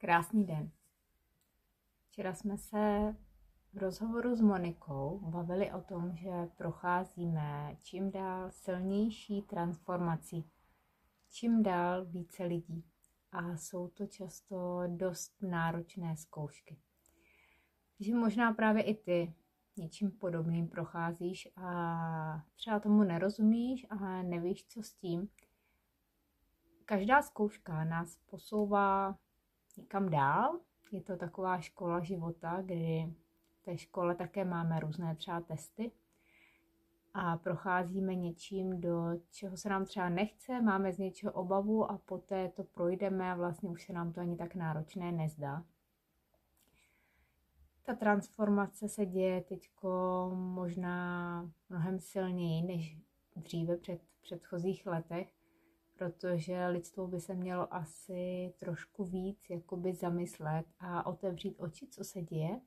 Krásný den. Včera jsme se v rozhovoru s Monikou bavili o tom, že procházíme čím dál silnější transformací, čím dál více lidí. A jsou to často dost náročné zkoušky. Takže možná právě i ty něčím podobným procházíš a třeba tomu nerozumíš a nevíš, co s tím. Každá zkouška nás posouvá někam dál. Je to taková škola života, kdy v té škole také máme různé třeba testy a procházíme něčím, do čeho se nám třeba nechce, máme z něčeho obavu a poté to projdeme a vlastně už se nám to ani tak náročné nezdá. Ta transformace se děje teď možná mnohem silněji než dříve před předchozích letech protože lidstvo by se mělo asi trošku víc jakoby zamyslet a otevřít oči, co se děje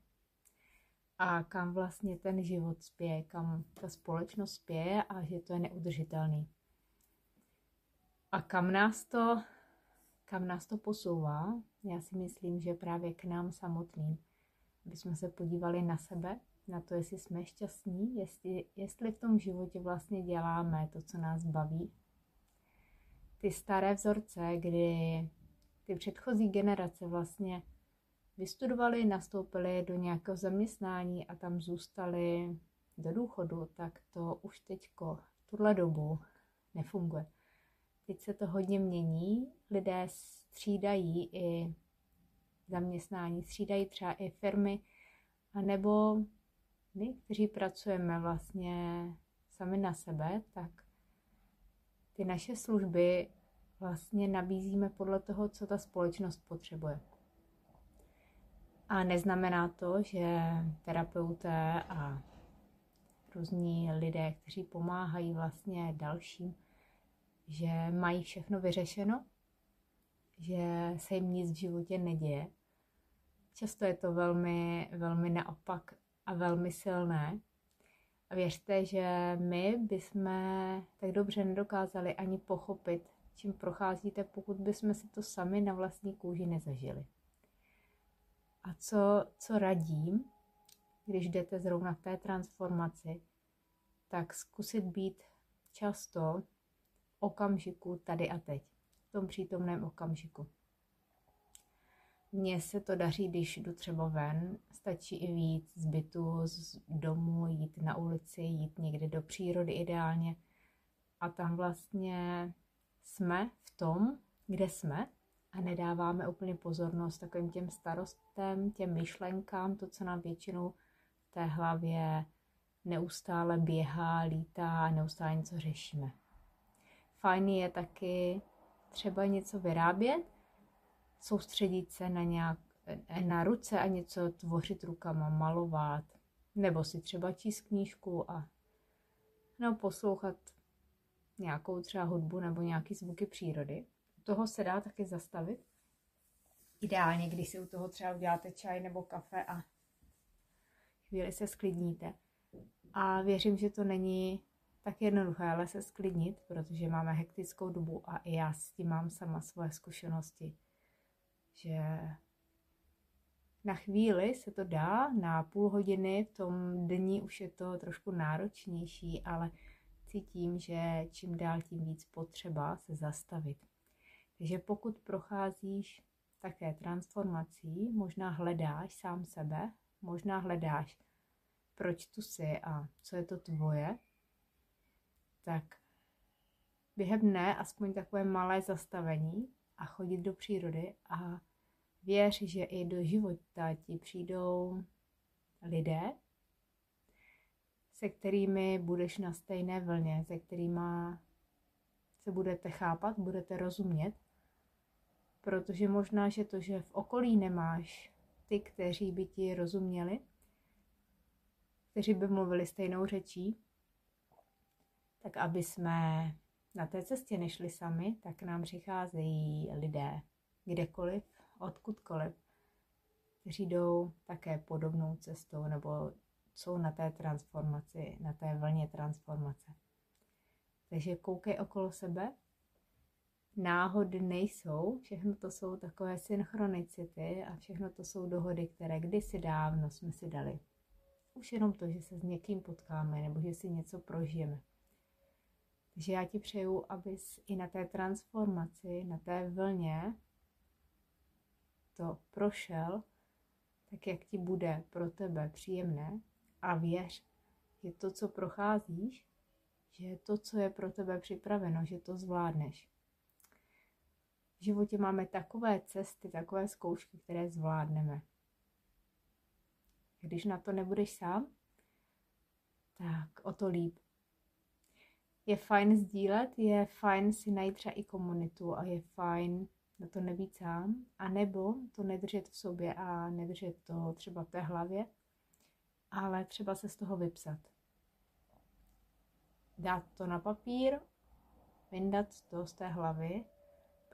a kam vlastně ten život spěje, kam ta společnost spěje a že to je neudržitelný. A kam nás to, kam nás to posouvá? Já si myslím, že právě k nám samotným. Aby se podívali na sebe, na to, jestli jsme šťastní, jestli, jestli v tom životě vlastně děláme to, co nás baví, ty staré vzorce, kdy ty předchozí generace vlastně vystudovali, nastoupili do nějakého zaměstnání a tam zůstali do důchodu, tak to už teďko v tuhle dobu nefunguje. Teď se to hodně mění, lidé střídají i zaměstnání, střídají třeba i firmy, anebo my, kteří pracujeme vlastně sami na sebe, tak ty naše služby vlastně nabízíme podle toho, co ta společnost potřebuje. A neznamená to, že terapeuté a různí lidé, kteří pomáhají vlastně dalším, že mají všechno vyřešeno, že se jim nic v životě neděje. Často je to velmi, velmi naopak a velmi silné. A věřte, že my bychom tak dobře nedokázali ani pochopit, čím procházíte, pokud bychom si to sami na vlastní kůži nezažili. A co, co radím, když jdete zrovna v té transformaci, tak zkusit být často v okamžiku tady a teď, v tom přítomném okamžiku. Mně se to daří, když jdu třeba ven, stačí i víc z bytu, z domu, jít na ulici, jít někde do přírody ideálně. A tam vlastně jsme v tom, kde jsme a nedáváme úplně pozornost takovým těm starostem, těm myšlenkám, to, co nám většinou v té hlavě neustále běhá, lítá neustále něco řešíme. Fajný je taky třeba něco vyrábět, soustředit se na nějak na ruce a něco tvořit rukama, malovat, nebo si třeba číst knížku a no, poslouchat nějakou třeba hudbu nebo nějaký zvuky přírody. U toho se dá taky zastavit. Ideálně, když si u toho třeba uděláte čaj nebo kafe a chvíli se sklidníte. A věřím, že to není tak jednoduché, ale se sklidnit, protože máme hektickou dobu a i já s tím mám sama svoje zkušenosti, že na chvíli se to dá, na půl hodiny v tom dní už je to trošku náročnější, ale cítím, že čím dál tím víc potřeba se zastavit. Takže pokud procházíš také transformací, možná hledáš sám sebe, možná hledáš, proč tu jsi a co je to tvoje, tak během dne aspoň takové malé zastavení a chodit do přírody a věř, že i do života ti přijdou lidé, se kterými budeš na stejné vlně, se kterými se budete chápat, budete rozumět, protože možná, že to, že v okolí nemáš ty, kteří by ti rozuměli, kteří by mluvili stejnou řečí, tak aby jsme na té cestě nešli sami, tak nám přicházejí lidé kdekoliv, odkudkoliv, kteří jdou také podobnou cestou nebo jsou na té transformaci, na té vlně transformace. Takže koukej okolo sebe, náhody nejsou, všechno to jsou takové synchronicity a všechno to jsou dohody, které kdysi dávno jsme si dali. Už jenom to, že se s někým potkáme nebo že si něco prožijeme. Takže já ti přeju, abys i na té transformaci, na té vlně to prošel, tak jak ti bude pro tebe příjemné a věř, že to, co procházíš, že je to, co je pro tebe připraveno, že to zvládneš. V životě máme takové cesty, takové zkoušky, které zvládneme. Když na to nebudeš sám, tak o to líp. Je fajn sdílet, je fajn si najít třeba i komunitu a je fajn na to nebýt sám, a nebo to nedržet v sobě a nedržet to třeba v té hlavě, ale třeba se z toho vypsat. Dát to na papír, vyndat to z té hlavy,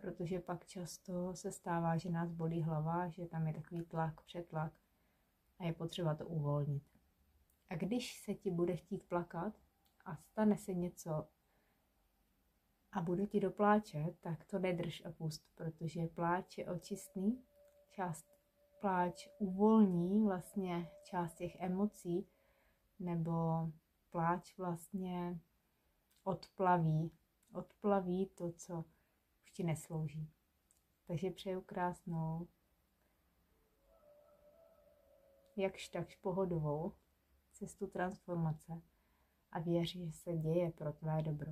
protože pak často se stává, že nás bolí hlava, že tam je takový tlak, přetlak a je potřeba to uvolnit. A když se ti bude chtít plakat a stane se něco a bude ti dopláčet, tak to nedrž a pust, protože pláč je očistný, část pláč uvolní vlastně část těch emocí, nebo pláč vlastně odplaví, odplaví to, co už ti neslouží. Takže přeju krásnou, jakž takž pohodovou cestu transformace a věř, že se děje pro tvé dobro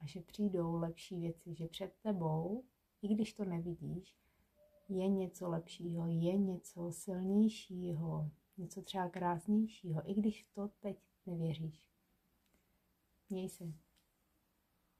a že přijdou lepší věci, že před tebou, i když to nevidíš, je něco lepšího, je něco silnějšího, něco třeba krásnějšího, i když to teď nevěříš. Měj se.